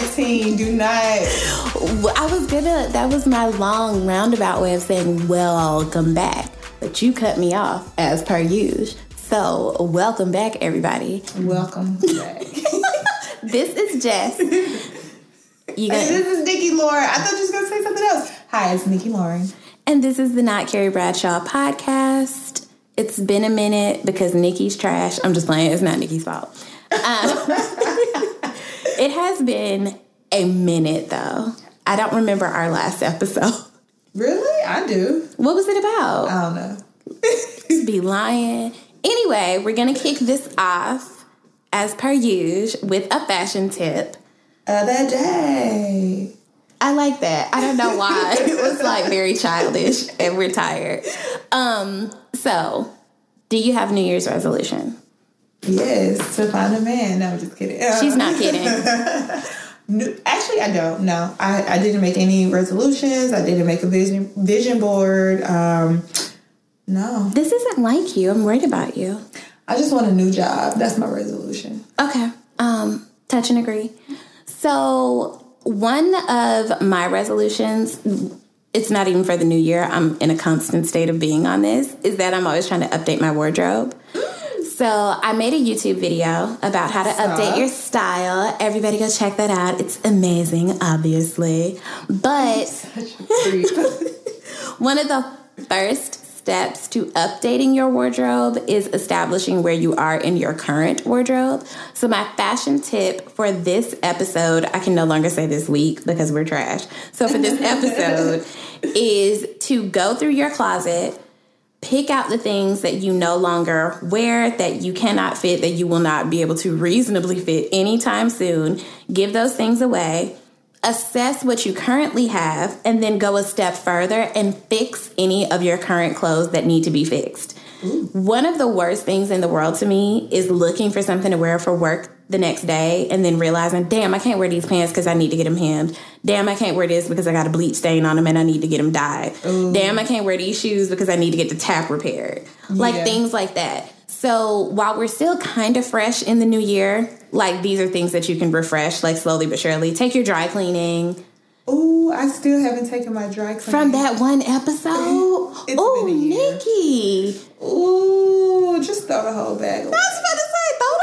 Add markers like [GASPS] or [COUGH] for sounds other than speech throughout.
2019. Do not. I was gonna. That was my long roundabout way of saying welcome back, but you cut me off as per usual. So welcome back, everybody. Welcome back. [LAUGHS] this is Jess. [LAUGHS] You this is Nikki Lauren. I thought you was gonna say something else. Hi, it's Nikki Lauren. And this is the Not Carrie Bradshaw podcast. It's been a minute because Nikki's trash. I'm just playing. It's not Nikki's fault. Um, [LAUGHS] it has been a minute though. I don't remember our last episode. Really? I do. What was it about? I don't know. [LAUGHS] Be lying. Anyway, we're gonna kick this off as per usual with a fashion tip. Other day. I like that. I don't know why. [LAUGHS] it was like very childish and we're tired. Um, so do you have New Year's resolution? Yes, to find a man. No, I'm just kidding. She's not [LAUGHS] kidding. No, actually, I don't. No, I, I didn't make any resolutions. I didn't make a vision vision board. Um, no, This isn't like you. I'm worried about you. I just want a new job. That's my resolution. Okay. Um, touch and agree. So one of my resolutions, it's not even for the new year. I'm in a constant state of being on this, is that I'm always trying to update my wardrobe. So I made a YouTube video about how to update your style. Everybody go check that out. It's amazing, obviously. But [LAUGHS] one of the first steps to updating your wardrobe is establishing where you are in your current wardrobe. So, my fashion tip for this episode, I can no longer say this week because we're trash. So, for this [LAUGHS] episode, is to go through your closet, pick out the things that you no longer wear, that you cannot fit, that you will not be able to reasonably fit anytime soon. Give those things away assess what you currently have and then go a step further and fix any of your current clothes that need to be fixed. One of the worst things in the world to me is looking for something to wear for work the next day and then realizing, damn, I can't wear these pants because I need to get them hemmed. Damn, I can't wear this because I got a bleach stain on them and I need to get them dyed. Damn, I can't wear these shoes because I need to get the tap repaired. Like Yeah. things like that. So while we're still kind of fresh in the new year, like these are things that you can refresh, like slowly but surely. Take your dry cleaning Ooh, I still haven't taken my dry cleaning from that one episode. [LAUGHS] It's oh, year. Nikki. Ooh, just throw the whole bag was about to say, throw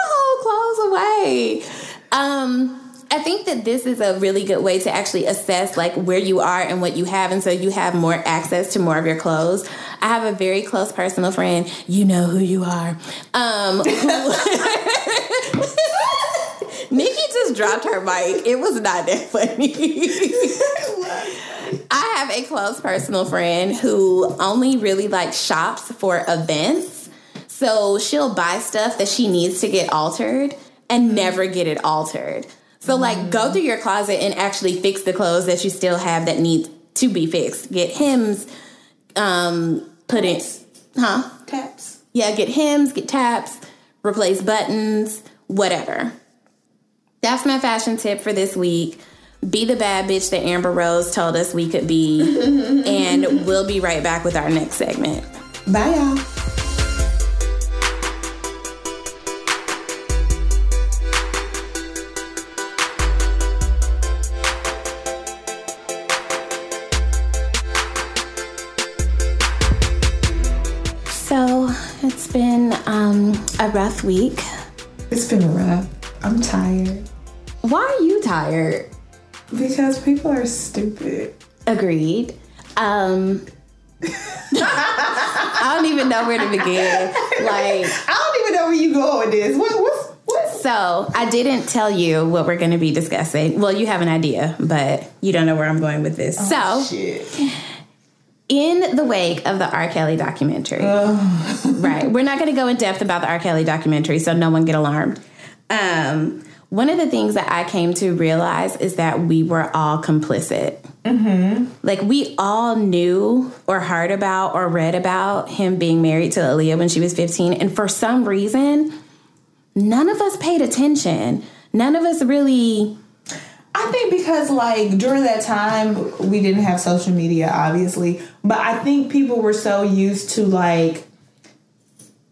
away. Um, I think that this is a really good way to actually assess like where you are and what you have, and so you have more access to more of your clothes. I have a very close personal friend. You know who you are. Um, who- [LAUGHS] Nikki just dropped her mic. It was not that funny. [LAUGHS] I have a close personal friend who only really like shops for events. So she'll buy stuff that she needs to get altered and never get it altered. So like go through your closet and actually fix the clothes that you still have that need to be fixed. Get hems, um, put in, huh? Taps. Yeah, get hems, get taps, replace buttons, whatever. That's my fashion tip for this week. Be the bad bitch that Amber Rose told us we could be. [LAUGHS] and we'll be right back with our next segment. Bye, y'all. A rough week. It's been rough. I'm tired Why are you tired? because people are stupid. Agreed. Um, I don't even know where to begin. Like, [LAUGHS] I don't even know where you going with this. What? What's what? So I didn't tell you what we're going to be discussing. Well, you have an idea, but you don't know where I'm going with this. so, Shit. In the wake of the R. Kelly documentary, right? We're not going to go in depth about the R. Kelly documentary, so no one get alarmed. Um, one of the things that I came to realize is that we were all complicit. Like we all knew or heard about or read about him being married to Aaliyah when she was 15, and for some reason, none of us paid attention. None of us really. I think because like during that time we didn't have social media, obviously, but I think people were so used to like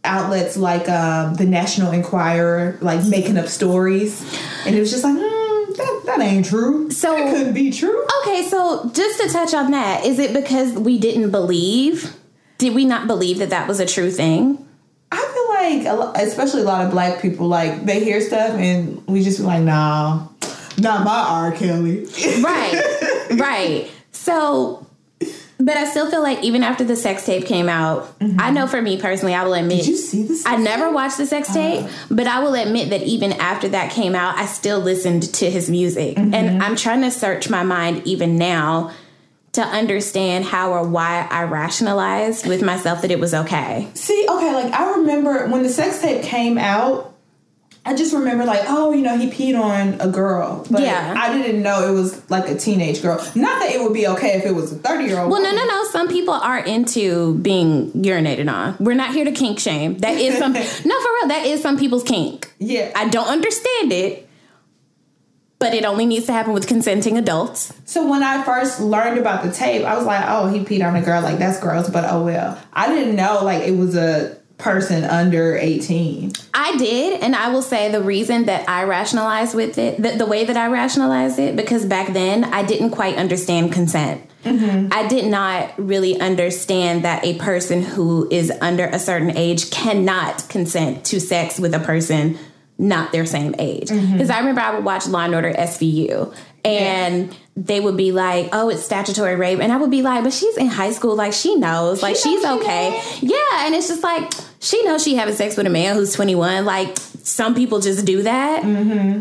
outlets like um, the National Enquirer, like making up stories, and it was just like, mm, that that, ain't true. So- that couldn't be true. Okay, so just to touch on that, is it because we didn't believe? Did we not believe that that was a true thing? I feel like, especially a lot of black people, like they hear stuff and we just be like, nah, not my R. Kelly. Right, [LAUGHS] right. So, but I still feel like even after the sex tape came out, I mm-hmm. know for me personally, I will admit. Did you see this? I never watched the sex tape, uh-huh. but I will admit that even after that came out, I still listened to his music. Mm-hmm. And I'm trying to search my mind even now to understand how or why I rationalized with myself that it was okay. See, okay, like I remember when the sex tape came out. I just remember like, oh, you know, he peed on a girl, but Yeah. I didn't know it was like a teenage girl. Not that it would be okay if it was a thirty year old. Well, no, no, no. Some people are into being urinated on. We're not here to kink shame. That is some [LAUGHS] no for real. That is some people's kink. Yeah. I don't understand it, but it only needs to happen with consenting adults. So when I first learned about the tape, I was like, oh, he peed on a girl. Like that's gross, but oh well. I didn't know like it was a person under eighteen. I did, and I will say the reason that I rationalized with it, the, the way that I rationalized it, because back then I didn't quite understand consent. Mm-hmm. I did not really understand that a person who is under a certain age cannot consent to sex with a person not their same age. Mm-hmm. Because I remember I would watch Law and Order SVU, and they would be like, "Oh, it's statutory rape," and I would be like, "But she's in high school, like she knows, like she's she okay." Yeah, and it's just like she knows she having sex with a man who's 21. Like some people just do that.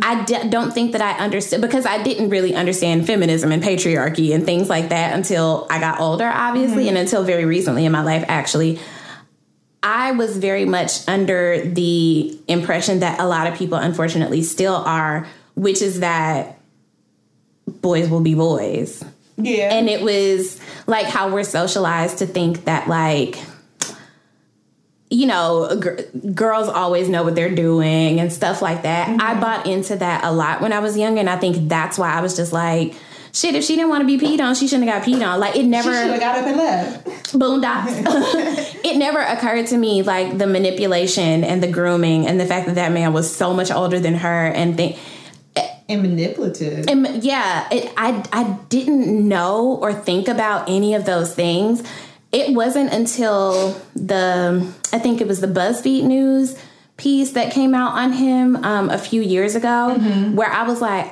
I d- don't think that I understood because I didn't really understand feminism and patriarchy and things like that until I got older, obviously, and until very recently in my life, actually. I was very much under the impression that a lot of people, unfortunately, still are, which is that boys will be boys Yeah. and it was like how we're socialized to think that like you know g- girls always know what they're doing and stuff like that mm-hmm. i bought into that a lot when i was young and i think that's why i was just like shit if she didn't want to be peed on she shouldn't have got peed on like it never should have got up and left. boondocks. [LAUGHS] [LAUGHS] it never occurred to me like the manipulation and the grooming and the fact that that man was so much older than her and think And manipulative. and yeah, it, I I didn't know or think about any of those things. It wasn't until the I think it was the BuzzFeed News piece that came out on him um, a few years ago, where I was like,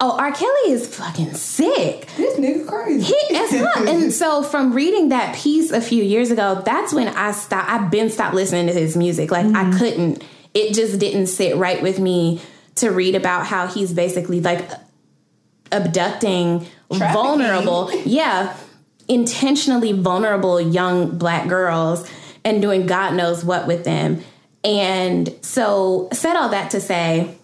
"Oh, R. Kelly is fucking sick." this nigga crazy. He as fuck. [LAUGHS] and so from reading that piece a few years ago, that's when I stopped. I've been stopped listening to his music. Like I couldn't. It just didn't sit right with me to read about how he's basically like abducting vulnerable, yeah, intentionally vulnerable young black girls and doing God knows what with them. And so said all that to say,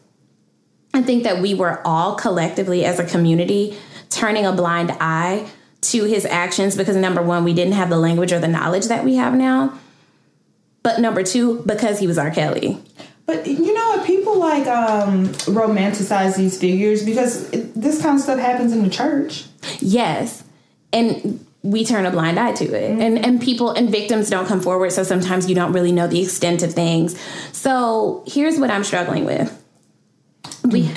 I think that we were all collectively as a community turning a blind eye to his actions because number one, we didn't have the language or the knowledge that we have now. But number two, because he was R. Kelly. But you know what? People like um, romanticize these figures because it, this kind of stuff happens in the church. Yes. And we turn a blind eye to it. And and people and victims don't come forward, so sometimes you don't really know the extent of things. So here's what I'm struggling with. We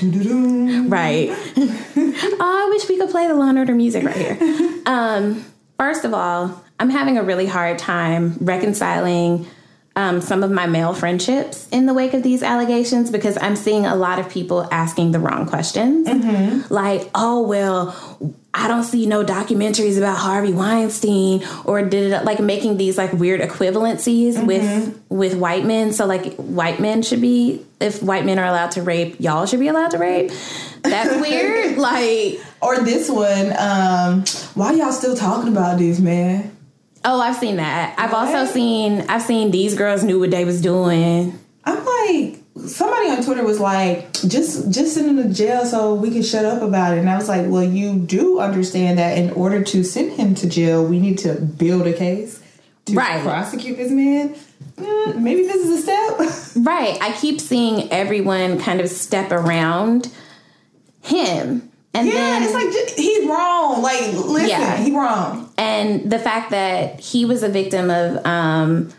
Right. [LAUGHS] oh, I wish we could play the Law and Order music right here. [LAUGHS] Um, first of all, I'm having a really hard time reconciling um, some of my male friendships in the wake of these allegations because I'm seeing a lot of people asking the wrong questions. Like, oh, well, I don't see no documentaries about Harvey Weinstein or did it like making these like weird equivalencies with with white men. So like white men should be if white men are allowed to rape, y'all should be allowed to rape. That's weird. [LAUGHS] like Or this one, um, why y'all still talking about this, man? Oh, I've seen that. I've also seen I've seen these girls knew what they was doing. I'm like, somebody on Twitter was like, just just send him to jail so we can shut up about it. And I was like, well, you do understand that in order to send him to jail, we need to build a case to Right. prosecute this man. Mm, maybe this is a step. [LAUGHS] Right. I keep seeing everyone kind of step around him. And yeah, then it's like he's wrong. Like, listen, Yeah. he wrong. and the fact that he was a victim of um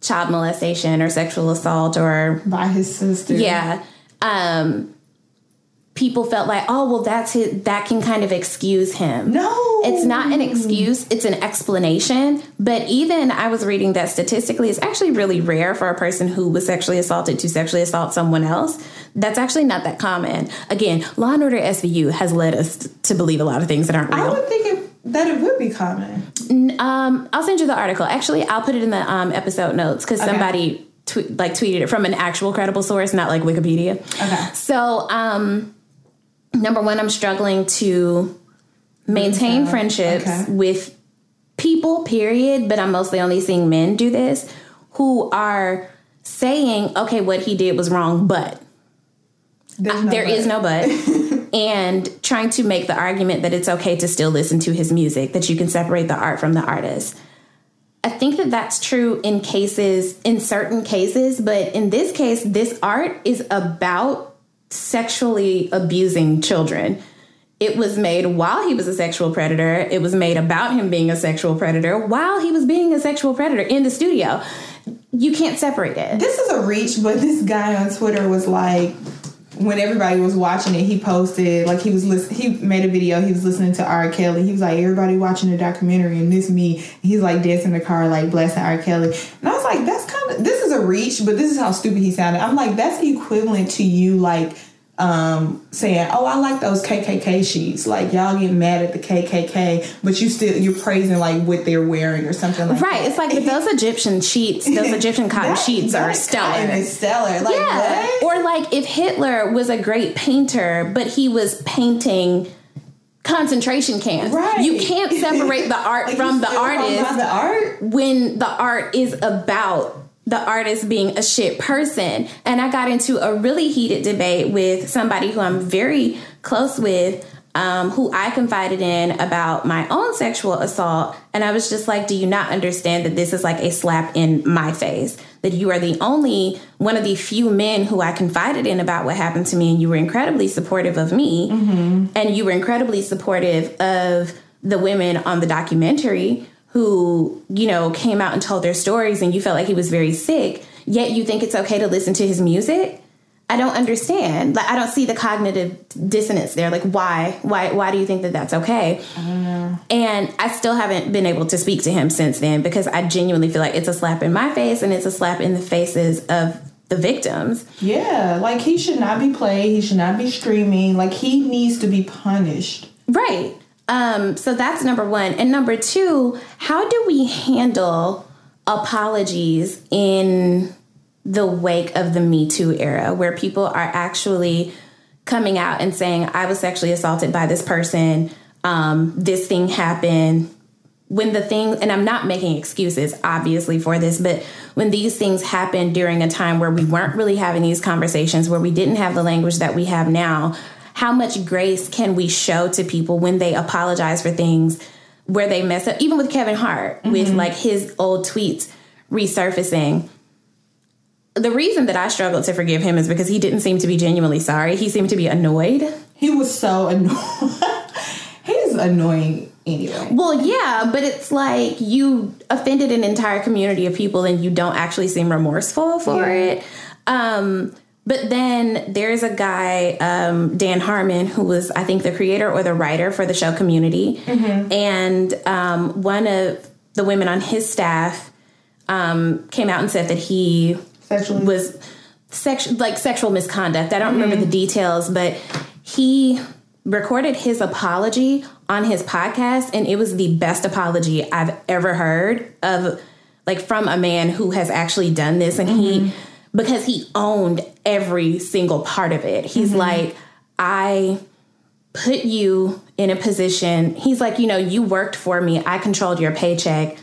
child molestation or sexual assault or By his sister. yeah. Um people felt like, oh, well, that's his, that can kind of excuse him. No. It's not an excuse, it's an explanation. But even I was reading that statistically, it's actually really rare for a person who was sexually assaulted to sexually assault someone else. That's actually not that common. Again, Law and Order SVU has led us to believe a lot of things that aren't real. I would think it, that it would be common. Um, I'll send you the article. Actually, I'll put it in the um, episode notes because Okay. somebody tw- like tweeted it from an actual credible source, not like Wikipedia. Okay. So, um, number one, I'm struggling to maintain Okay. friendships Okay. with people, period, but I'm mostly only seeing men do this who are saying, okay, what he did was wrong, but There's there is no but. [LAUGHS] and trying to make the argument that it's okay to still listen to his music, that you can separate the art from the artist. I think that that's true in cases, in certain cases, but in this case, this art is about sexually abusing children. It was made while he was a sexual predator. It was made about him being a sexual predator while he was being a sexual predator in the studio. You can't separate it. This is a reach, but this guy on Twitter was like, when everybody was watching it, he posted like he was listen- he made a video. He was listening to R. Kelly. He was like, everybody watching the documentary, and this me. He's like dancing in the car, like blasting R. Kelly. And I was like, that's kind of this is a reach, but this is how stupid he sounded. I'm like, that's equivalent to you like um saying, "Oh, I like those KKK sheets." Like y'all get mad at the KKK, but you still you're praising like what they're wearing or something like that. Right. that. It's like those Egyptian sheets, those [LAUGHS] Egyptian cotton That- sheets are that stellar. cotton is stellar. Like yeah. what? Or like if Hitler was a great painter, but he was painting concentration camps. Right. You can't separate the [LAUGHS] art Like, from the artist the art. when the art is about the artist being a shit person. And I got into a really heated debate with somebody who I'm very close with, um, who I confided in about my own sexual assault. And I was just like, do you not understand that this is like a slap in my face? That you are the only one of the few men who I confided in about what happened to me, and you were incredibly supportive of me, and you were incredibly supportive of the women on the documentary who, you know, came out and told their stories and you felt like he was very sick, yet you think it's okay to listen to his music? I don't understand. Like I don't see the cognitive dissonance there. Like why? Why why do you think that that's okay? I. And I still haven't been able to speak to him since then because I genuinely feel like it's a slap in my face and it's a slap in the faces of the victims. Yeah, like he should not be played. He should not be streaming. Like he needs to be punished. Right. Um, so that's number one. And number two, how do we handle apologies in the wake of the Me Too era where people are actually coming out and saying, I was sexually assaulted by this person, um, this thing happened. When the thing, and I'm not making excuses obviously for this, but when these things happened during a time where we weren't really having these conversations, where we didn't have the language that we have now, how much grace can we show to people when they apologize for things where they mess up? Even with Kevin Hart, with like his old tweets resurfacing. The reason that I struggled to forgive him is because he didn't seem to be genuinely sorry. He seemed to be annoyed. He was so annoying. [LAUGHS] He's annoying anyway. Well, yeah, but it's like you offended an entire community of people and you don't actually seem remorseful for Yeah. it. Um, but then there's a guy, um, Dan Harmon, who was, I think, the creator or the writer for the show Community. And um, one of the women on his staff um, came out and said that he Sexually. was sex like sexual misconduct. I don't remember the details, but he recorded his apology on his podcast and it was the best apology I've ever heard of like from a man who has actually done this and he because he owned every single part of it. He's mm-hmm. like I put you in a position. He's like, you know, you worked for me. I controlled your paycheck.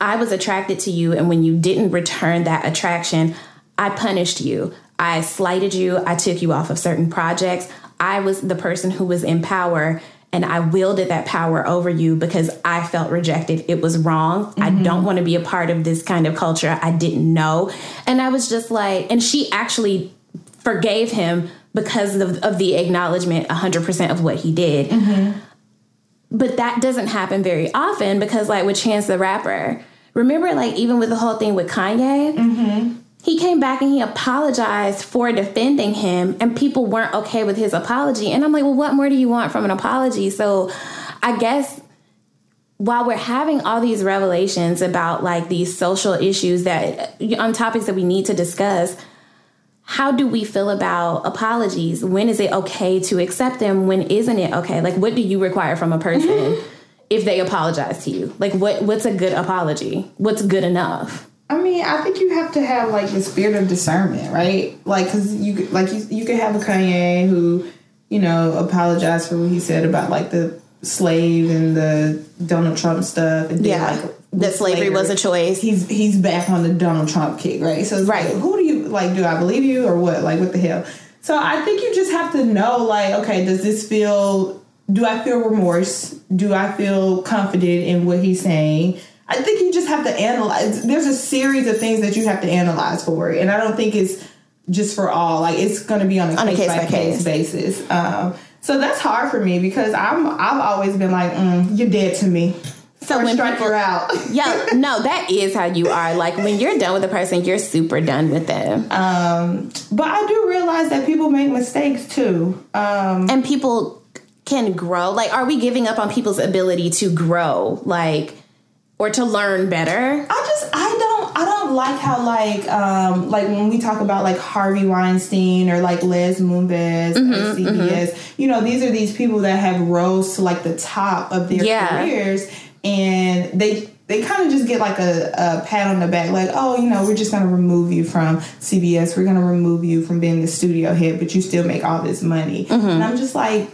I was attracted to you, and when you didn't return that attraction, I punished you. I slighted you. I took you off of certain projects. I was the person who was in power, and I wielded that power over you because I felt rejected. It was wrong. I mm-hmm. don't want to be a part of this kind of culture. I didn't know. And I was just like, and she actually forgave him because of, of the acknowledgement 100% of what he did. Mm-hmm. But that doesn't happen very often because, like, with Chance the Rapper, remember, like, even with the whole thing with Kanye, mm-hmm. He came back and he apologized for defending him and people weren't okay with his apology. And i'm like well what more do you want from an apology? So i guess while we're having all these revelations about like these social issues that on topics that we need to discuss how do we feel about apologies? When is it okay to accept them? When isn't it okay? Like what do you require from a person mm-hmm. if they apologize to you? Like what what's a good apology? What's good enough I mean, I think you have to have like the spirit of discernment, right? Like, cause you like you you could have a Kanye who, you know, apologized for what he said about like the slave and the Donald Trump stuff, and yeah, then, like that slavery later, was a choice. He's he's back on the Donald Trump kick, right? So right, like, who do you like? Do I believe you or what? Like, what the hell? So I think you just have to know, like, okay, does this feel? Do I feel remorse? Do I feel confident in what he's saying? I think you just have to analyze. There's a series of things that you have to analyze for it, and I don't think it's just for all. Like it's going to be on a, on case, a case by, by case, basis. Um, so that's hard for me because I'm I've always been like, mm, you're dead to me. So or when strike people, out. [LAUGHS] yeah, no, that is how you are. Like when you're done with a person, you're super done with them. Um, but I do realize that people make mistakes too, um, and people can grow. Like, are we giving up on people's ability to grow? Like or to learn better. I just I don't I don't like how like um like when we talk about like Harvey Weinstein or like Les Moonves mm-hmm, CBS, mm-hmm. you know, these are these people that have rose to like the top of their yeah. careers and they they kind of just get like a, a, pat on the back, like, oh, you know, we're just going to remove you from CBS. We're going to remove you from being the studio head, but you still make all this money. Mm-hmm. And I'm just like,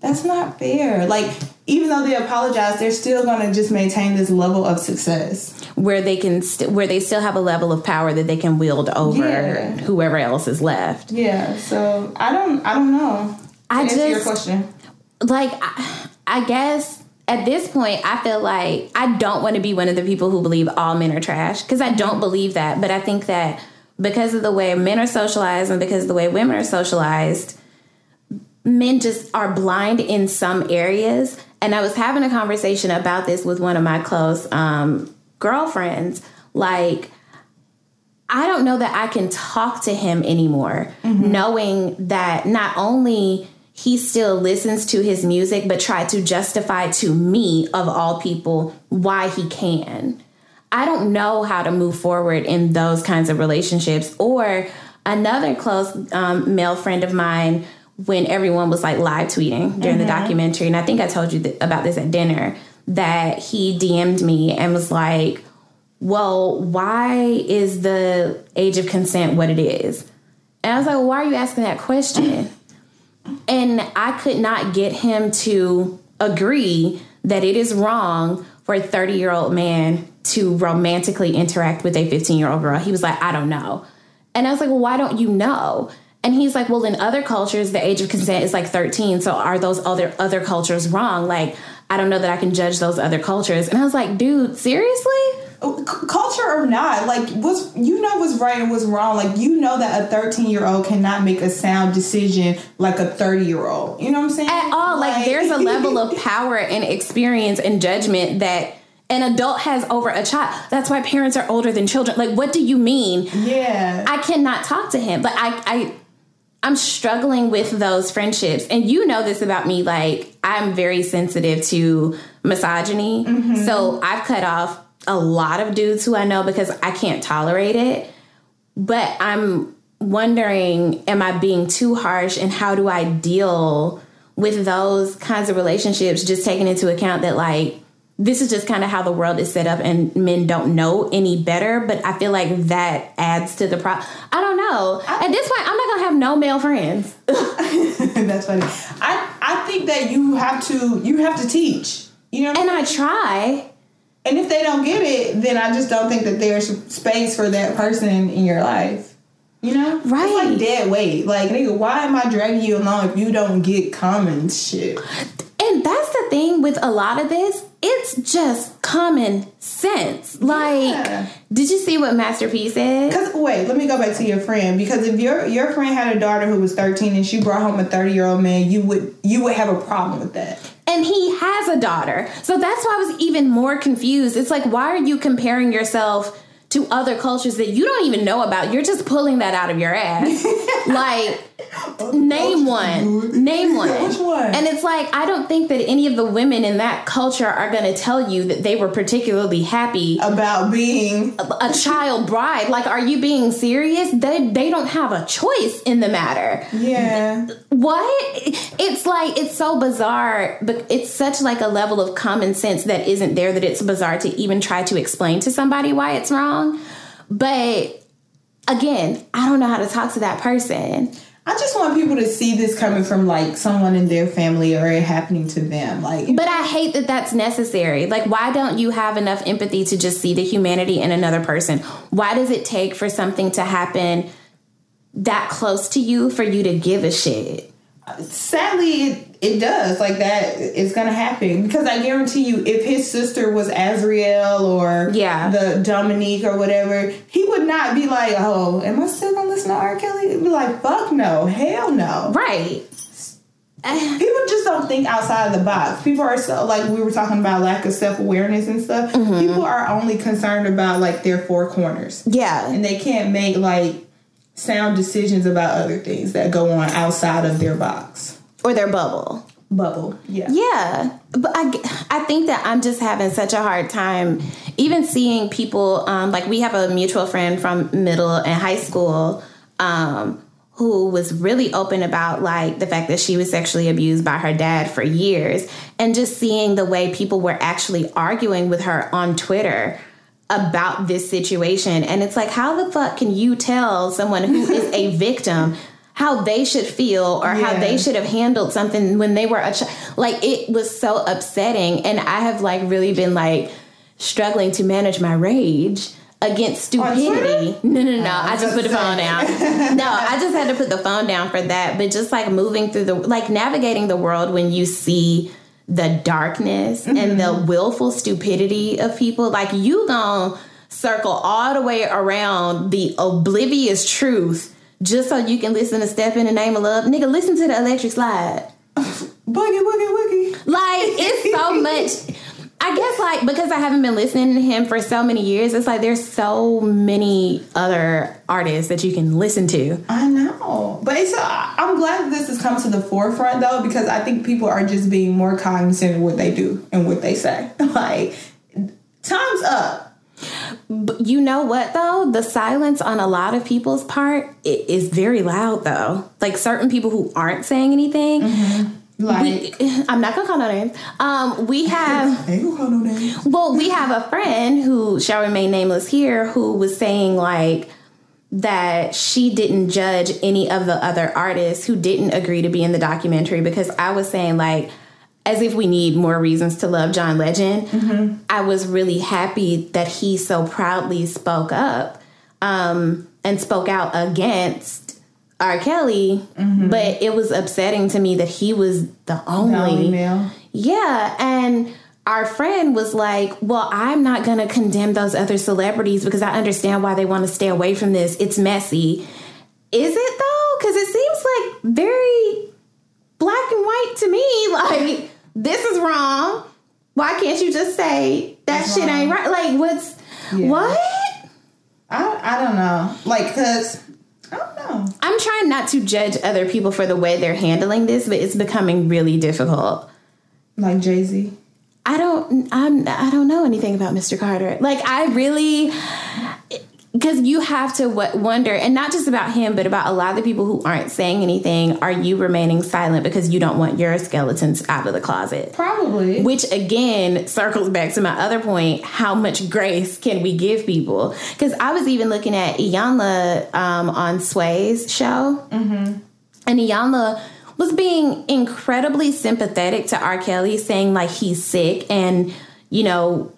that's not fair. Like, even though they apologize, they're still going to just maintain this level of success where they can st- where they still have a level of power that they can wield over yeah. whoever else is left. Yeah. So I don't. I don't know. I just your question. Like, I, I guess at this point, I feel like I don't want to be one of the people who believe all men are trash because I don't believe that. But I think that because of the way men are socialized and because of the way women are socialized men just are blind in some areas. And I was having a conversation about this with one of my close um, girlfriends. Like, I don't know that I can talk to him anymore, mm-hmm. knowing that not only he still listens to his music, but try to justify to me, of all people, why he can. I don't know how to move forward in those kinds of relationships. Or another close um, male friend of mine when everyone was like live tweeting during mm-hmm. the documentary, and I think I told you th- about this at dinner, that he DM'd me and was like, Well, why is the age of consent what it is? And I was like, well, Why are you asking that question? [LAUGHS] and I could not get him to agree that it is wrong for a 30 year old man to romantically interact with a 15 year old girl. He was like, I don't know. And I was like, Well, why don't you know? And he's like, well, in other cultures, the age of consent is like 13. So are those other other cultures wrong? Like, I don't know that I can judge those other cultures. And I was like, dude, seriously? Oh, culture or not, like what's you know what's right and what's wrong. Like you know that a 13 year old cannot make a sound decision like a 30 year old. You know what I'm saying? At all. Like, like there's a level of [LAUGHS] power and experience and judgment that an adult has over a child. That's why parents are older than children. Like, what do you mean? Yeah. I cannot talk to him. But I, I I'm struggling with those friendships. And you know this about me like I'm very sensitive to misogyny. Mm-hmm. So I've cut off a lot of dudes who I know because I can't tolerate it. But I'm wondering am I being too harsh and how do I deal with those kinds of relationships just taking into account that like this is just kind of how the world is set up and men don't know any better but i feel like that adds to the problem i don't know. I, at this point i'm not gonna have no male friends. [LAUGHS] That's funny. I i think that you have to you have to teach you know and I, mean? I try. And if they don't get it then i just don't think that there's space for that person in your life you know? Right it's like dead weight. Like nigga why am i dragging you along if you don't get common shit? And that's the thing with a lot of this it's just common sense. Like, yeah. did you see what Master P said? Because wait, let me go back to your friend. Because if your your friend had a daughter who was thirteen and she brought home a thirty year old man, you would you would have a problem with that. And he has a daughter, so that's why I was even more confused. It's like, why are you comparing yourself? to other cultures that you don't even know about. You're just pulling that out of your ass. [LAUGHS] like, name one. Name one. Which one? And it's like, I don't think that any of the women in that culture are going to tell you that they were particularly happy About being a child bride. Like, are you being serious? They they don't have a choice in the matter. yeah. What? It's like it's so bizarre, but it's such like a level of common sense that isn't there that it's bizarre to even try to explain to somebody why it's wrong. But again, I don't know how to talk to that person. I just want people to see this coming from like someone in their family or it happening to them. Like, But I hate that that's necessary. Like, why don't you have enough empathy to just see the humanity in another person? Why does it take for something to happen that close to you for you to give a shit? Sadly, it, it does. Like that is gonna happen because I guarantee you, if his sister was Azriel or Yeah. the Dominique or whatever, he would not be like, "Oh, am I still gonna listen to R. Kelly?" He'd be like, "Fuck no, hell no." Right. People just don't think outside of the box. People are so like we were talking about lack of self awareness and stuff. Mm-hmm. People are only concerned about like their four corners, yeah. and they can't make like sound decisions about other things that go on outside of their box Or their bubble. bubble. Yeah. Yeah, but I, I think that I'm just having such a hard time even seeing people um, like we have a mutual friend from middle and high school um, who was really open about like the fact that she was sexually abused by her dad for years and just seeing the way people were actually arguing with her on Twitter about this situation. And it's like how the fuck can you tell someone who is a [LAUGHS] victim how they should feel or how they should have handled something when they were a child like it was so upsetting. And i have like really been like struggling to manage my rage against stupidity. No no no. I just put the phone down. No i just had to put the phone down for that. But just like moving through the like navigating the world when you see the darkness and Mm-hmm. the willful stupidity of people like you gonna circle all the way around the oblivious truth just so you can listen to step in the name of love nigga listen to the electric slide Boogie, boogie, woogie. like it's so [LAUGHS] much I guess like because I haven't been listening to him for so many years, it's like there's so many other artists that you can listen to. I know, but it's. Uh, I'm glad that this has come to the forefront though, because I think people are just being more cognizant of what they do and what they say. [LAUGHS] Like, time's up. But you know what though? The silence on a lot of people's part is very loud though. Like certain people who aren't saying anything. Like, We, [LAUGHS] I'm not gonna call no names. Um, we [LAUGHS] have ain't gonna call no names. Well, we have a friend who shall remain nameless here who was saying like that she didn't judge any of the other artists who didn't agree to be in the documentary because I was saying like as if we need more reasons to love John Legend. I was really happy that he so proudly spoke up um, and spoke out against R. Kelly, mm-hmm. but it was upsetting to me that he was the only The only male. yeah, and our friend was like, "Well, I'm not going to condemn those other celebrities because I understand why they want to stay away from this. It's messy." Is it though? Cuz it seems like very black and white to me. [LAUGHS] Like, this is wrong. Why can't you just say that shit ain't right? Like, what's Yeah. what? I I don't know. Like, cause Know. I'm trying not to judge other people for the way they're handling this, but it's becoming really difficult. Like Jay Z. I don't I'm I don't know anything about Mr. Carter. Like I really because you have to w- wonder and not just about him but about a lot of the people who aren't saying anything. Are you remaining silent because you don't want your skeletons out of the closet? Probably. which again circles back to my other point how much grace can we give people? Because i was even looking at iyanla um, on sway's show. And iyanla was being incredibly sympathetic to r. Kelly saying like he's sick and you know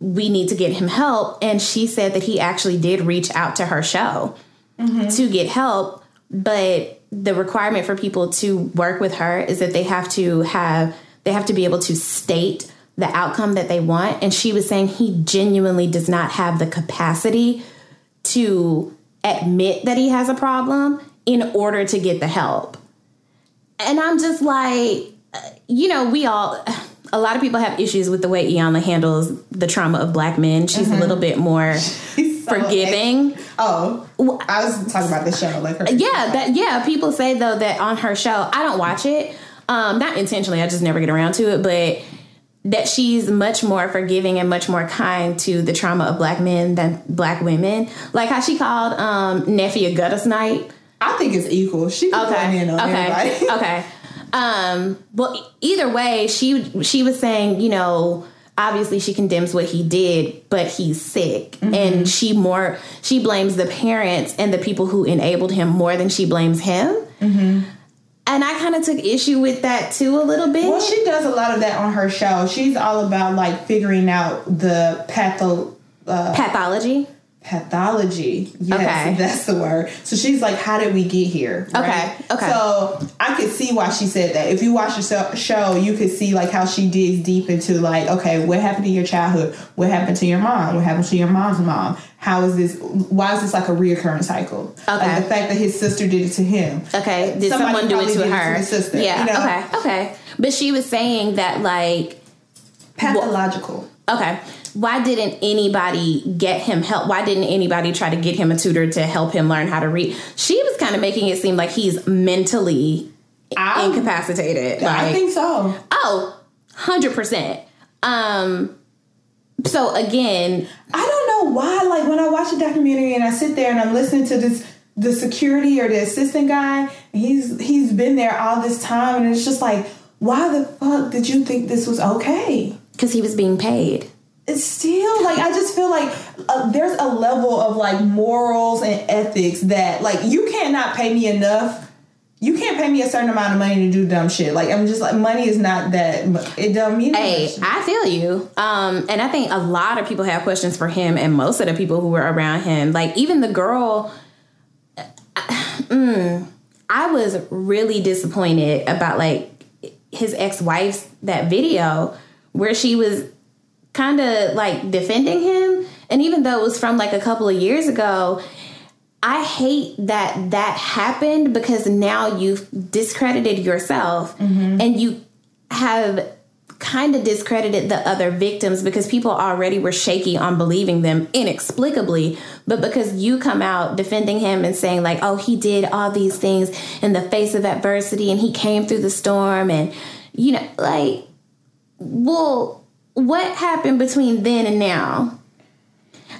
we need to get him help. And she said that he actually did reach out to her show mm-hmm. to get help. But the requirement for people to work with her is that they have to have they have to be able to state the outcome that they want. And she was saying he genuinely does not have the capacity to admit that he has a problem in order to get the help. And i'm just like you know we all a lot of people have issues with the way Iyanla handles the trauma of black men she's a little bit more [LAUGHS] He's forgiving. oh, I was talking about the show, like her. Yeah, that yeah. People say though that on her show, I don't watch it. Um, not intentionally. I just never get around to it, but that she's much more forgiving and much more kind to the trauma of black men than black women. Like how she called um Nephi a gutter snipe. I think it's equal. She can Okay. in on okay. everybody. okay. [LAUGHS] Um, well, either way, she she was saying, you know, obviously she condemns what he did, but he's sick, Mm-hmm. and she more she blames the parents and the people who enabled him more than she blames him. Mm-hmm. And I kind of took issue with that too a little bit. Well, she does a lot of that on her show. She's all about like figuring out the patho uh, Pathology. Pathology. Yes, Okay. [LAUGHS] that's the word. So she's like, "How did we get here?" Okay, okay. So I could see why she said that. If you watch the show, you could see like how she digs deep into like, okay, what happened to your childhood? What happened to your mom? What happened to your mom's mom? How is this? Why is this like a reoccurring cycle? Okay. Like the fact that his sister did it to him. Okay, did Somebody someone do it to did it her? to sister, yeah. you know? Okay. Okay. But she was saying that like Pathological. Okay. Why didn't anybody get him help? Why didn't anybody try to get him a tutor to help him learn how to read? She was kind of making it seem like he's mentally I- incapacitated. I Like, think so. oh, 100%. Um, so again, I don't know why. Like when I watch a documentary and I sit there and I'm listening to this, the security or the assistant guy, he's he's been there all this time, and it's just like, why the fuck did you think this was okay? because he was being paid. It's still like I just feel like uh, there's a level of like morals and ethics that like you cannot pay me enough. You can't pay me a certain amount of money to do dumb shit. Like I'm just like money is not that. It don't mean Hey. I feel you. Um, and I think a lot of people have questions for him, and most of the people who were around him, like even the girl. Mm, I was really disappointed about like his ex-wife's that video where she was kind of like defending him, and even though it was from like a couple of years ago, I hate that that happened because now you've discredited yourself mm-hmm. and you have kind of discredited the other victims because people already were shaky on believing them inexplicably. But because you come out defending him and saying like oh he did all these things in the face of adversity and he came through the storm and you know like well what happened between then and now?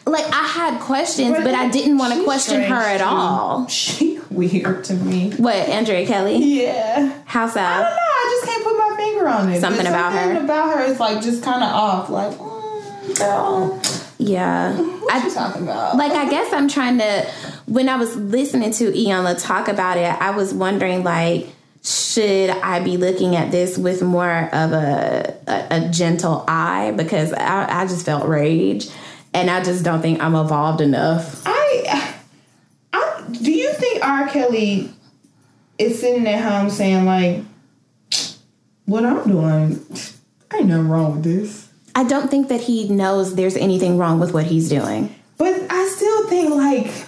Like i had questions but, i didn't want to question her at all. [LAUGHS] She weird to me. what andrea kelly? Yeah. how so I don't know. I just can't put my finger on it. Something about something her. About her is like just kind of off. Like, mm, girl, yeah [LAUGHS] what I, you talking about? like I guess I'm trying to when I was listening to Iyanla talk about it, I was wondering like should I be looking at this with more of a a, a gentle eye because I, I just felt rage and I just don't think I'm evolved enough. I, I, do you think R. Kelly is sitting at home saying like, what I'm doing, ain't nothing wrong with this. I don't think that he knows there's anything wrong with what he's doing. But I still think like,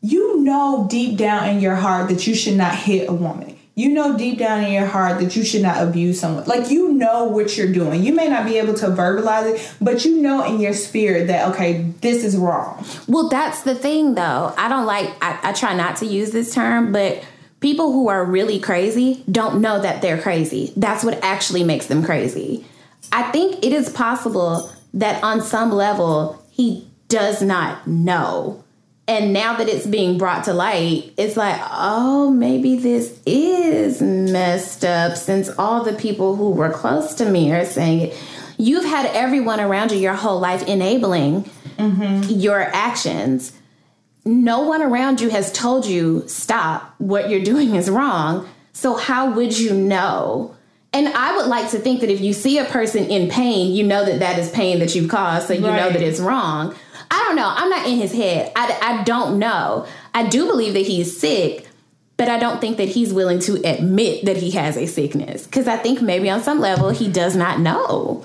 you know deep down in your heart that you should not hit a woman. You know deep down in your heart that you should not abuse someone. Like you know what you're doing. You may not be able to verbalize it, but you know in your spirit that okay, this is wrong. Well, that's the thing, though. I don't like, I, I try not to use this term, but people who are really crazy don't know that they're crazy. That's what actually makes them crazy. I think it is possible that on some level, he does not know. And now that it's being brought to light, it's like, oh, maybe this is messed up since all the people who were close to me are saying it. You've had everyone around you your whole life enabling mm-hmm. your actions. No one around you has told you, stop, what you're doing is wrong. So, how would you know? And I would like to think that if you see a person in pain, you know that that is pain that you've caused, so you know that it's wrong. I don't know. I'm not in his head. I, I don't know. I do believe that he's sick, but I don't think that he's willing to admit that he has a sickness. Because I think maybe on some level he does not know.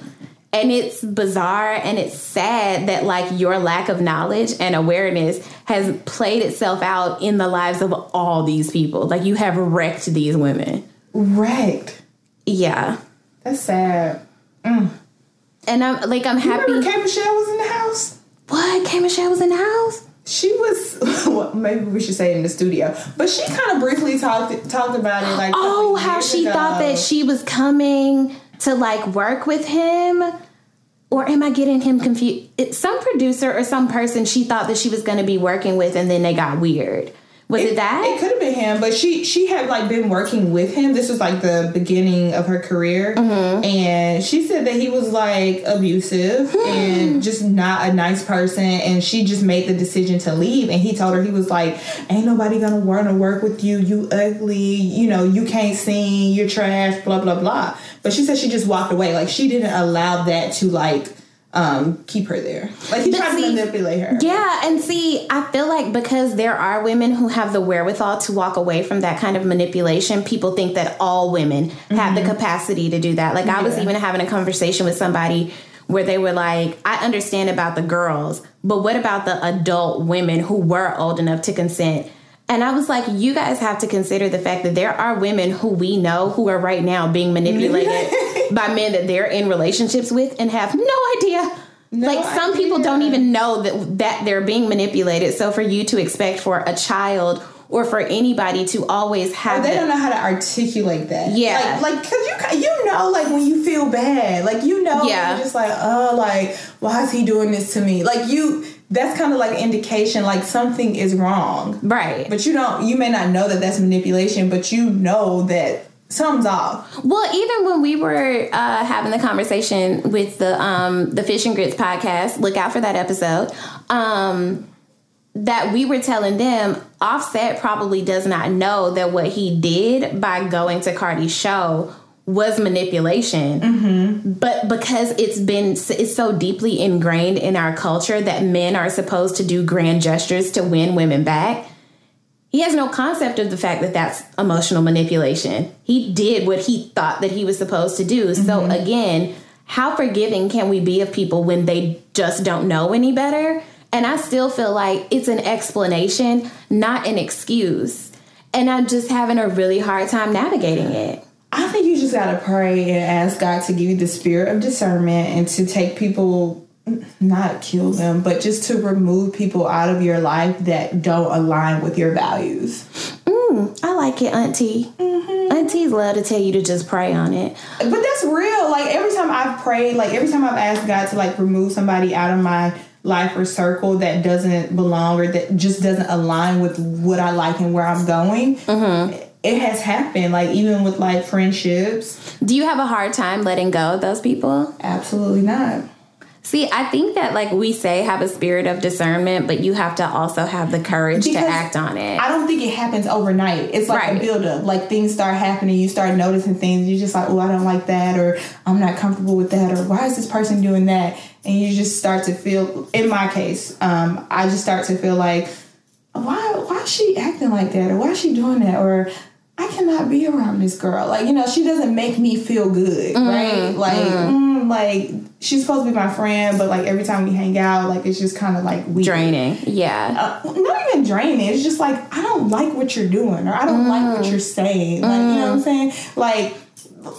And it's bizarre and it's sad that like your lack of knowledge and awareness has played itself out in the lives of all these people. Like you have wrecked these women. Wrecked. Yeah. That's sad. Mm. And I'm like I'm You happy. remember K. Michelle was in the house? What? K Michelle was in the house? She was [LAUGHS] well, maybe we should say in the studio, but she kind of briefly talked talked about it like Oh, how she ago. thought that she was coming to like work with him. Or am I getting him confused? Some producer or some person she thought that she was going to be working with, and then they got weird. Was it, that? It could have been him, but she she had like been working with him. This was like the beginning of her career, Mm-hmm. and she said that he was like abusive [GASPS] and just not a nice person. And she just made the decision to leave. And he told her he was like, "Ain't nobody gonna want to work with you. You ugly. You know you can't sing. You're trash. Blah blah blah." But she said she just walked away. Like she didn't allow that to like um keep her there. Like he But tried see- to manipulate her. Yeah, and see, I feel like because there are women who have the wherewithal to walk away from that kind of manipulation, people think that all women have the capacity to do that. Like I was even having a conversation with somebody where they were like, I understand about the girls, but what about the adult women who were old enough to consent? And I was like, you guys have to consider the fact that there are women who we know who are right now being manipulated [LAUGHS] by men that they're in relationships with and have no idea. like some people don't even know that that they're being manipulated. So for you to expect for a child or for anybody to always have They the- don't know how to articulate that. Yeah. like, like, cause you you know, like when you feel bad, like you know, Yeah. you're just like, oh, like why is he doing this to me? Like you, that's kind of like indication, like something is wrong. right. But you don't, you may not know that that's manipulation, but you know that something's off. Well, even when we were uh, having the conversation with the um, the Fish and Grits podcast, look out for that episode. Um, that we were telling them, Offset probably does not know that what he did by going to Cardi's show was manipulation. But because it's been it's so deeply ingrained in our culture that men are supposed to do grand gestures to win women back, he has no concept of the fact that that's emotional manipulation. He did what he thought that he was supposed to do. So mm-hmm. again, how forgiving can we be of people when they just don't know any better? And I still feel like it's an explanation, not an excuse. And I'm just having a really hard time navigating it. I think you just gotta pray and ask God to give you the spirit of discernment and to take people, not kill them, but just to remove people out of your life that don't align with your values. Mm, I like it, Auntie. Aunties love to tell you to just pray on it. But that's real. Like every time I've prayed, like every time I've asked God to like remove somebody out of my life or circle that doesn't belong or that just doesn't align with what I like and where I'm going, it has happened. Like even with like friendships, Do you have a hard time letting go of those people? absolutely not. See, I think that like we say have a spirit of discernment, but you have to also have the courage to act on it. I don't think it happens overnight. It's like Right. a buildup. Like things start happening, you start noticing things. You're just like, oh, I don't like that, or I'm not comfortable with that, or why is this person doing that? And you just start to feel. In my case, um, I just start to feel like, why, why is she acting like that, or why is she doing that, or I cannot be around this girl. Like you know, she doesn't make me feel good, right? Like, mm, like she's supposed to be my friend, but like every time we hang out, like it's just kind of like weird Draining. Yeah. uh, not even draining. It's just like I don't like what you're doing, or I don't like what you're saying. Like you know what I'm saying? Like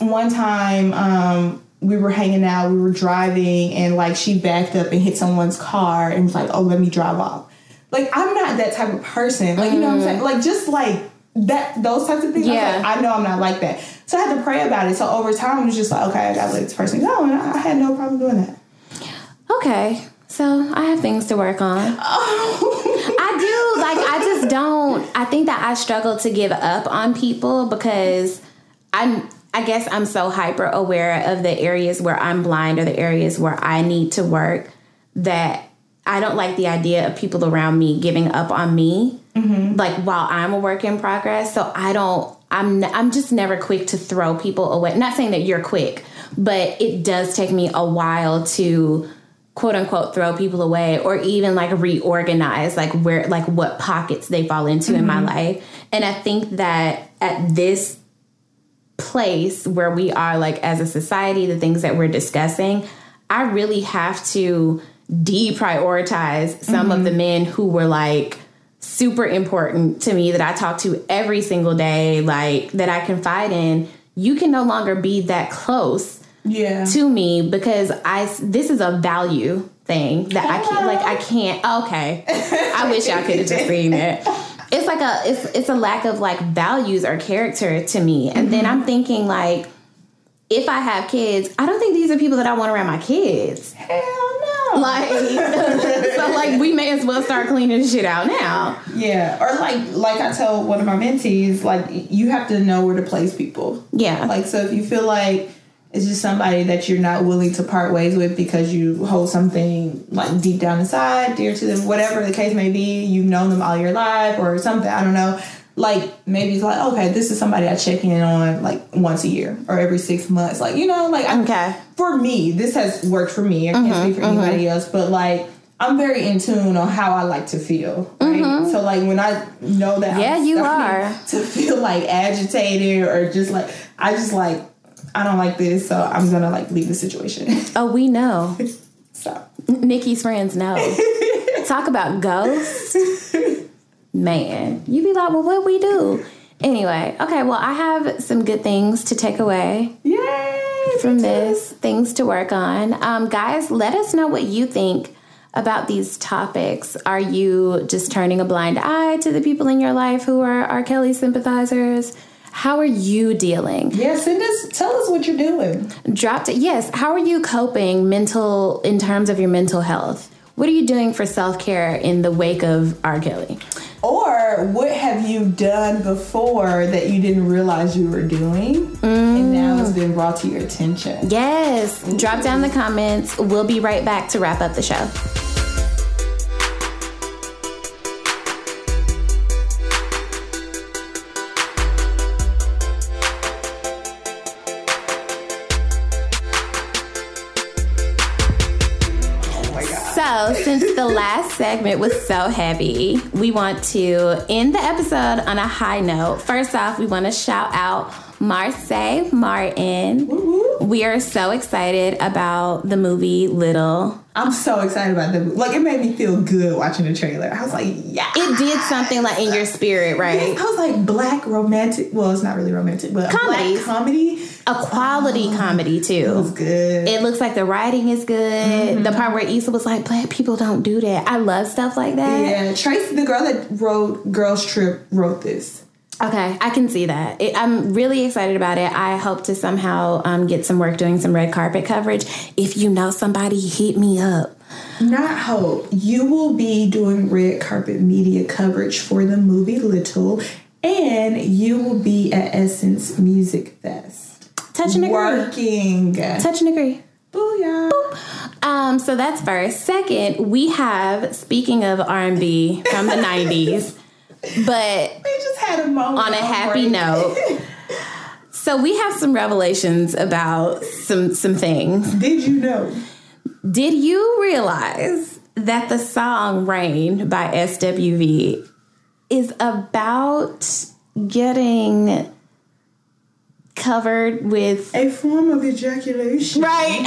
one time, um, we were hanging out, we were driving, and like she backed up and hit someone's car and was like, "Oh, let me drive off." Like I'm not that type of person. Like you know what I'm saying? Like just like that, those types of things. I Yeah. like, I know I'm not like that. So I had to pray about it. So over time, it was just like, okay, I gotta let this person go, and I I had no problem doing that. Okay. So I have things to work on. Oh. I do. Like, I just don't. I think that I struggle to give up on people because I'm, I guess I'm so hyper aware of the areas where I'm blind or the areas where I need to work that I don't like the idea of people around me giving up on me. Mm-hmm. Like while I'm a work in progress, so I don't. I'm I'm just never quick to throw people away. Not saying that you're quick, but it does take me a while to quote unquote throw people away or even like reorganize like where like what pockets they fall into in my mm-hmm. life and i think that at this place where we are like as a society the things that we're discussing i really have to deprioritize some of the mm-hmm. men who were like super important to me that i talk to every single day like that i confide in you can no longer be that close Yeah. to me because I this is a value thing that I can't like I can't okay. I wish y'all could have just [LAUGHS] seen it. It's like a it's it's a lack of like values or character to me. And then mm-hmm. I'm thinking like if I have kids, I don't think these are people that I want around my kids. Hell [LAUGHS] Like so like we may as well start cleaning shit out now. yeah. Or like like I tell one of my mentees, like you have to know where to place people. Yeah. Like so if you feel like it's just somebody that you're not willing to part ways with because you hold something like deep down inside, dear to them, whatever the case may be, you've known them all your life or something, I don't know. Like maybe it's like, okay, this is somebody I check in on like once a year or every six months. Like, you know, like I, Okay. for me, this has worked for me. I can't Mm-hmm, speak for anybody else, but like I'm very in tune on how I like to feel. Right? So like when I know that Mm-hmm. Yeah, I'm you are. to feel like agitated or just like I just like I don't like this, so I'm gonna like leave the situation. [LAUGHS] Oh, we know. so Nikki's friends know. [LAUGHS] Talk about ghosts. [LAUGHS] Man, you be like, well, what we do? Anyway, okay, well, I have some good things to take away yay from this, things to work on. Um, guys, let us know what you think about these topics. Are you just turning a blind eye to the people in your life who are R. Kelly sympathizers? How are you dealing? Yeah, send us tell us what you're doing. dropped it. Yes. How are you coping mental in terms of your mental health? What are you doing for self care in the wake of R. Kelly? Or what have you done before that you didn't realize you were doing? And now it's been brought to your attention. Yes. Drop down the comments. We'll be right back to wrap up the show. Segment was so heavy, we want to end the episode on a high note. First off, we want to shout out Marsai Martin. We are so excited about the movie Little. I'm so excited about the movie. Like it made me feel good watching the trailer. I was like, yeah. It did something like in your spirit, right? I was like black romantic. Well, it's not really romantic, but comedy. Black comedy. A quality oh, comedy It was good. It looks like the writing is good. Mm-hmm. The part where Issa was like, "Black people don't do that." I love stuff like that. yeah, Tracy, the girl that wrote Girls Trip, wrote this. Okay, I can see that. It, I'm really excited about it. I hope to somehow um, get some work doing some red carpet coverage. If you know somebody, hit me up. Not hope. You will be doing red carpet media coverage for the movie Little, and you will be at Essence Music Fest. Touch and agree. Working. Touch and agree. Booyah. Um, so that's first. Second, we have speaking of R&B from the '90s, but We just had a moment on a happy note. [LAUGHS] So we have some revelations about some some things. Did you know? Did you realize that the song Rain by SWV is about getting covered with A form of ejaculation. Right. [LAUGHS]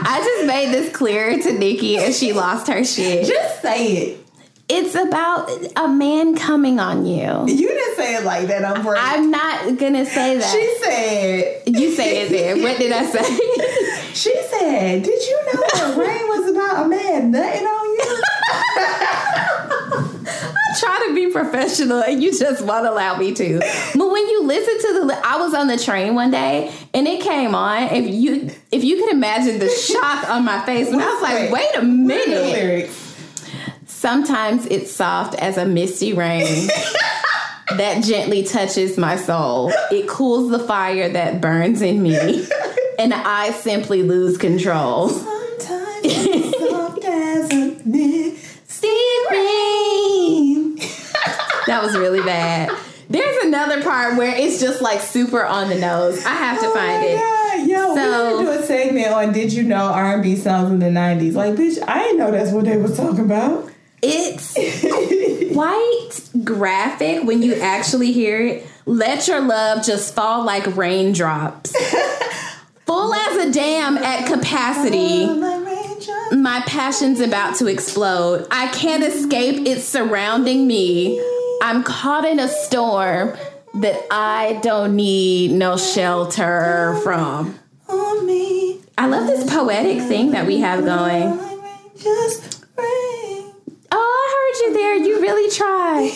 I just made this clear to Nikki and she lost her shit. Just say it. It's about a man coming on you. You didn't say it like that. I'm break. I'm not gonna say that. She said. you say it there. What did I say? [LAUGHS] She said, "Did you know that rain was about a man nutting on you?" [LAUGHS] I try to be professional and you just won't allow me to. But when you listen to the, li- I was on the train one day and it came on. If you if you could imagine the shock on my face when I was like, wait a The minute. Sometimes it's soft as a misty rain [LAUGHS] that gently touches my soul. It cools the fire that burns in me, [LAUGHS] and I simply lose control. Sometimes it's soft as a misty rain. [LAUGHS] That was really bad. There's another part where it's just like super on the nose. I have to Oh find it. God. Yo, So- we gotta do a segment on Did You Know R&B songs in the 90s. Like, bitch, I didn't know that's what they was talking about. It's quite graphic when you actually hear it. Let your love just fall like raindrops. Full as a dam at capacity. My passion's about to explode. I can't escape it's surrounding me. I'm caught in a storm that I don't need no shelter from. I love this poetic thing that we have going. Just. Oh, I heard you there. You really tried.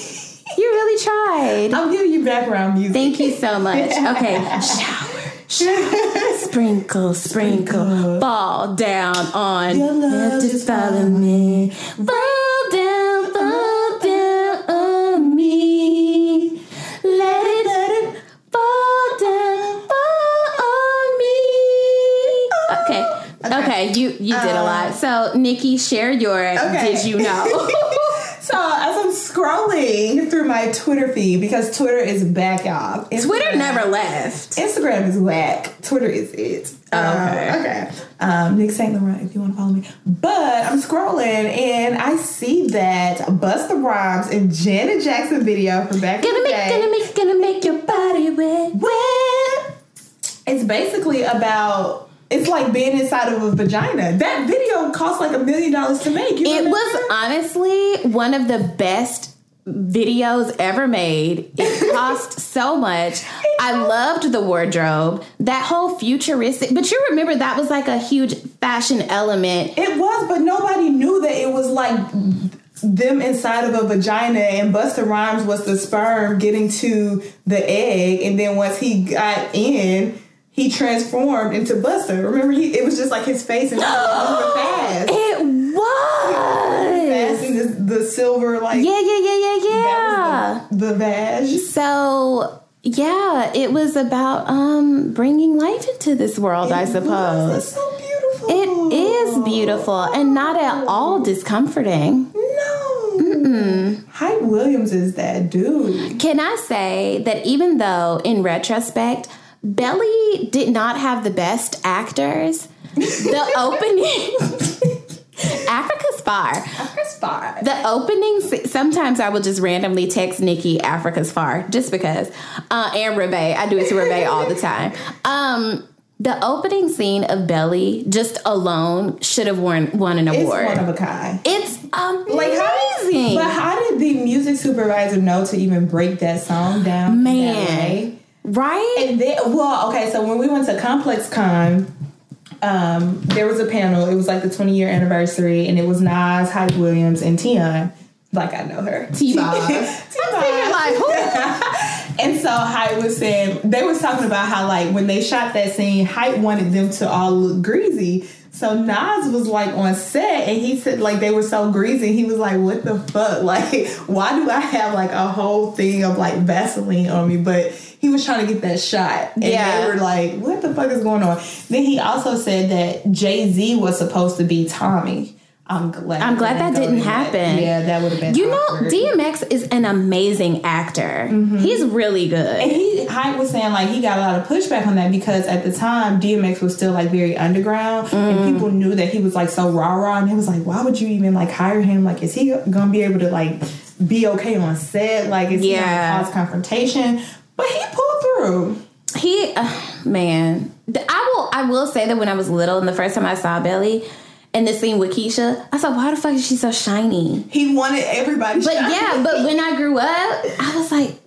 You really tried. I'm giving you background music. Thank you so much. Okay. Shower. [LAUGHS] Sprinkle, sprinkle, fall down on Your love just follow me. Okay. [LAUGHS] Okay, you you did a lot. So Nikki, share your Okay. did you know? [LAUGHS] [LAUGHS] So as I'm scrolling through my Twitter feed because Twitter is back, y'all. Twitter never left. Instagram is whack. Twitter is it. Okay. Um, okay. Um, Nick Saint Laurent, if you want to follow me. But I'm scrolling and I see that Busta Rhymes and Janet Jackson video from back in Gonna the make, day. gonna make, gonna make your body wet. Wet. It's basically about. It's like being inside of a vagina. That video cost like a million dollars to make. You It was honestly one of the best videos ever made. It [LAUGHS] cost so much. I loved the wardrobe. That whole futuristic, but you remember that was like a huge fashion element. It was, but nobody knew that it was like them inside of a vagina and Busta Rhymes was the sperm getting to the egg and then once he got in, he transformed into Busta. Remember he it was just like his face and he fast. [GASPS] It Fast was. and the, the silver like Yeah, yeah, yeah, yeah, yeah. the, the vag. So yeah, it was about um bringing life into this world, I It was. suppose. It's so beautiful. It is beautiful and not at all discomforting. No. Hype Williams is that dude. Can I say that even though in retrospect, Belly did not have the best actors, the [LAUGHS] opening [LAUGHS] Africa's Far. Chris Far. The opening, sometimes I will just randomly text Nikki Africa's Far just because. Uh, and Reve. I do it to Reve all the time. Um, the opening scene of Belly just alone should have won, won an award. It's one of a kind. it's amazing. Like how did, but how did the music supervisor know to even break that song down? Man. Right? And then, well, okay, so when we went to ComplexCon, um, there was a panel. It was like the 20 year anniversary, and it was Nas, Hype Williams, and Tionne. Like I know her, T-Boz. [LAUGHS] T-Boz. like, who? [LAUGHS] And so Hype was saying they was talking about how like when they shot that scene, Hype wanted them to all look greasy. So Nas was like on set and he said like they were so greasy. He was like, "What the fuck? [LAUGHS] Like, why do I have like a whole thing of like Vaseline on me?" But he was trying to get that shot, and Yeah. they were like, "What the fuck is going on?" Then he also said that Jay Z was supposed to be Tommy. I'm glad. I'm glad that didn't happen. Yeah, that would have been. You know. DMX is an amazing actor. He's really good. And he Hype was saying like he got a lot of pushback on that because at the time DMX was still like very underground Mm. and people knew that he was like so rah rah and he was like, why would you even like hire him? Like, is he gonna be able to like be okay on set? Like, is he gonna cause confrontation? But he pulled through. He, uh, man, I will. I will say that when I was little, and the first time I saw Belly, and the scene with Keisha, I thought, why the fuck is she so shiny? He wanted everybody. But shot. yeah, but when I grew up, I was like,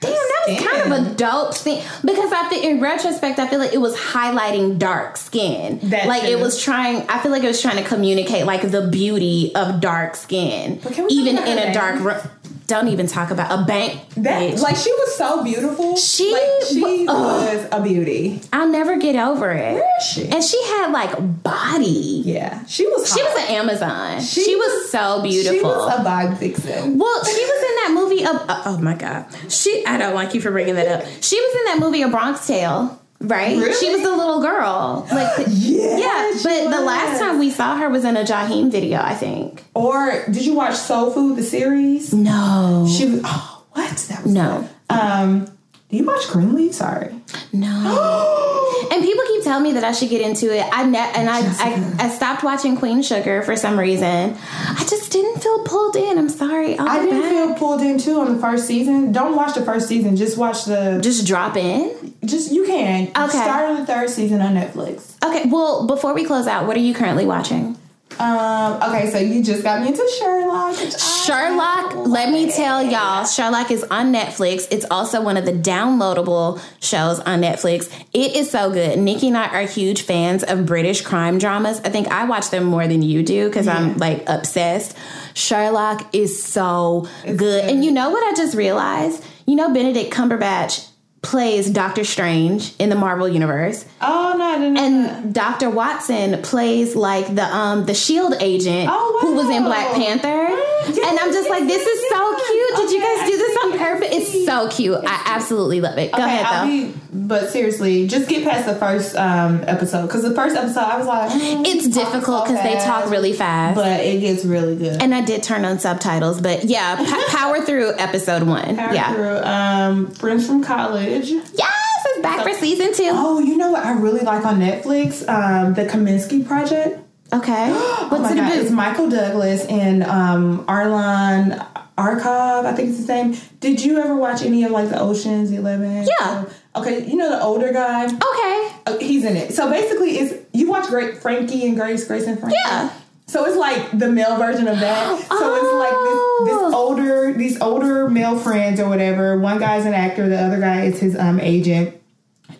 damn, that was kind of a dope thing because I feel in retrospect, I feel like it was highlighting dark skin. That like too. it was trying. I feel like it was trying to communicate like the beauty of dark skin, But can we even in a her dark room. Don't even talk about a bank. that bitch. like she was so beautiful. She like, she ugh. was a beauty. I'll never get over it. Where is she? And she had like body. Yeah, she was. She was an Amazon. She, She was, was- so beautiful. She was a vibe vixen. well, she was in that movie of uh, oh my god. She I don't like you for bringing that up. She was in that movie A Bronx Tale, right? Really? She was the little girl. Like [GASPS] Yeah, yeah, but the last time we saw her was in a Jaheim video, I think. Or did you watch Soul Food the series? No. She was. [GASPS] Oh, what? That was No. good. Um, do you watch Greenleaf? Sorry. No. [GASPS] and people keep telling me that I should get into it. I ne- and I, I I stopped watching Queen Sugar for some reason. I just didn't feel pulled in. I'm sorry. I'll I didn't back. feel pulled in too on the first season. Don't watch the first season. Just watch the. just drop in. Just you can. Okay. Start on the third season on Netflix. Okay, well, before we close out, what are you currently watching? Um, okay, so you just got me into Sherlock. Sherlock, let me tell y'all, Sherlock is on Netflix. It's also one of the downloadable shows on Netflix. It is so good. Nikki and I are huge fans of British crime dramas. I think I watch them more than you do because yeah. I'm like obsessed. Sherlock is so good. good. And you know what I just realized? You know Benedict Cumberbatch plays Doctor Strange in the Marvel universe. Oh no, I didn't And Doctor Watson plays like the um the Shield agent oh, wow. who was in Black Panther. And I'm just like, this is so cute. Did you guys do this on purpose? It's so cute. I absolutely love it. Go okay, ahead though. Be, but seriously, just get past the first um episode because the first episode I was like, mm, it's difficult because they talk really fast, but it gets really good. And I did turn on subtitles, but yeah, p- [LAUGHS] power through episode one. Power yeah, through um friends from college. Yes, it's back so, for season two. Oh, you know what I really like on Netflix? Um, the Kominsky Project. Okay. [GASPS] What's oh it about? It's Michael Douglas and um, Arlan Arkhov, I think it's his name. Did you ever watch any of like the Ocean's Eleven? Yeah. Okay, you know the older guy. Okay. Uh, he's in it. So basically, it's you watch Great Frankie and Grace, Grace and Frankie. Yeah. So it's like the male version of that. So oh. it's like this, this, oh. older, these older male friends or whatever. One guy's an actor, the other guy is his um, agent.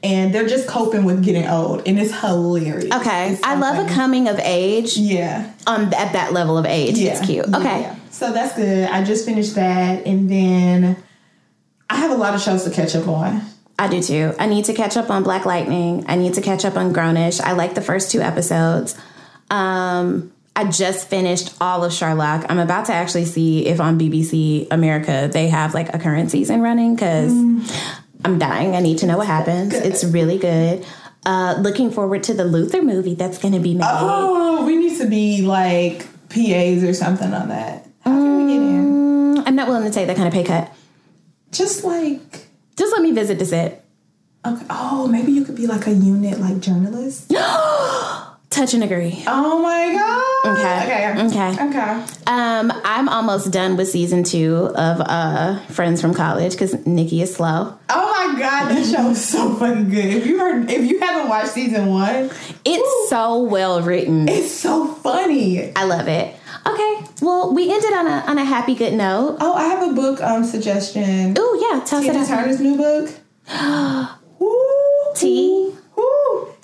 And they're just coping with getting old, and it's hilarious. Okay, it's I love a coming of age. Yeah, um, at that level of age, yeah. it's cute. Okay, yeah. so that's good. I just finished that, and then I have a lot of shows to catch up on. I do too. I need to catch up on Black Lightning. I need to catch up on Grownish. I like the first two episodes. Um, I just finished all of Sherlock. I'm about to actually see if on BBC America they have like a current season running because mm. I'm dying. I need to know what happens. Good. It's really good. Uh, looking forward to the Luther movie that's going to be made. Oh, we need to be like PAs or something on that. How can we get in? Mm, I'm not willing to take that kind of pay cut. Just like. Just let me visit the set. Okay. Oh, maybe you could be like a unit like journalist. [GASPS] [GASPS] [GASPS] Touch and agree. Oh my god. Okay. Okay. Okay. Okay. Um, I'm almost done with season two of uh Friends from College because Nikki is slow. Oh my god, that show is so fucking good. If you heard, if you haven't watched season one, it's woo, so well written. It's so funny. I love it. Okay, well, we ended on a on a happy good note. Oh, I have a book um suggestion. Oh yeah, tell us. Tina Turner's new book. [GASPS] T.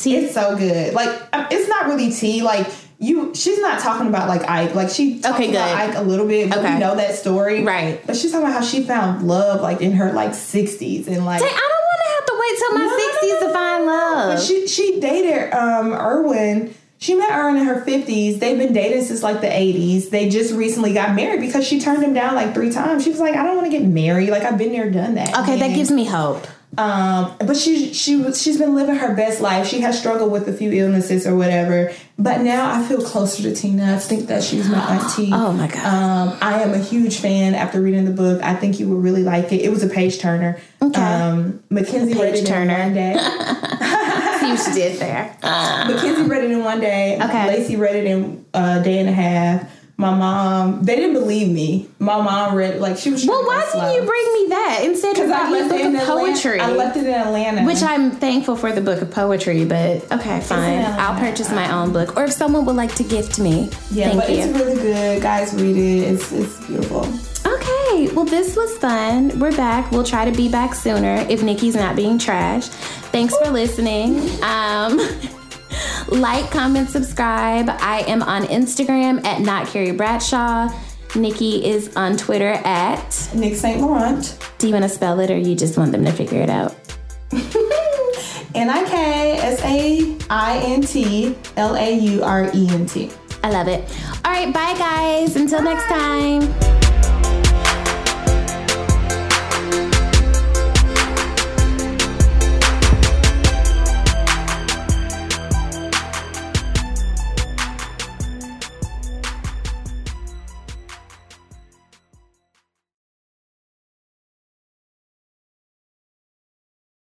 Tea. It's so good. Like um, it's not really tea. Like you, she's not talking about like Ike. Like she talks okay, about Ike a little bit, but okay. we know that story, right? But she's talking about how she found love like in her like sixties and like. Dang, I don't want to have to wait till my sixties no, no, no, to find love. But she she dated um Erwin. She met Erwin in her 50s. They've been dating since like the 80s. They just recently got married because she turned him down like three times. She was like, I don't want to get married. Like, I've been there, done that. Okay, and, that gives me hope. Um, but she she she's been living her best life. She has struggled with a few illnesses or whatever, but now I feel closer to Tina. I think that she's my [GASPS] auntie. Oh my god! Um, I am a huge fan. After reading the book, I think you would really like it. It was a page turner. Okay. Um, Mackenzie read it Turner. in one day. [LAUGHS] [LAUGHS] See what she did there. Ah. Mackenzie read it in one day. Okay. Lacey read it in a day and a half. My mom they didn't believe me. My mom read like she was well why didn't you bring me that? Instead of I left book of poetry? I left it in atlanta. Which i'm thankful for the book of poetry but okay fine. I'll purchase my own book or if someone would like to gift me. Yeah thank but you. it's really good. Guys read it. It's, it's beautiful Okay, well, this was fun. We're back. We'll try to be back sooner if Nikki's not being trash. Thanks for listening. Um, [LAUGHS] Like, comment, subscribe. I am on Instagram at not Carrie Bradshaw. Nikki is on Twitter at Nick St. Laurent. Do you want to spell it or you just want them to figure it out? [LAUGHS] N I K S A I N T L A U R E N T. I love it. All right, bye guys. Until bye. next time.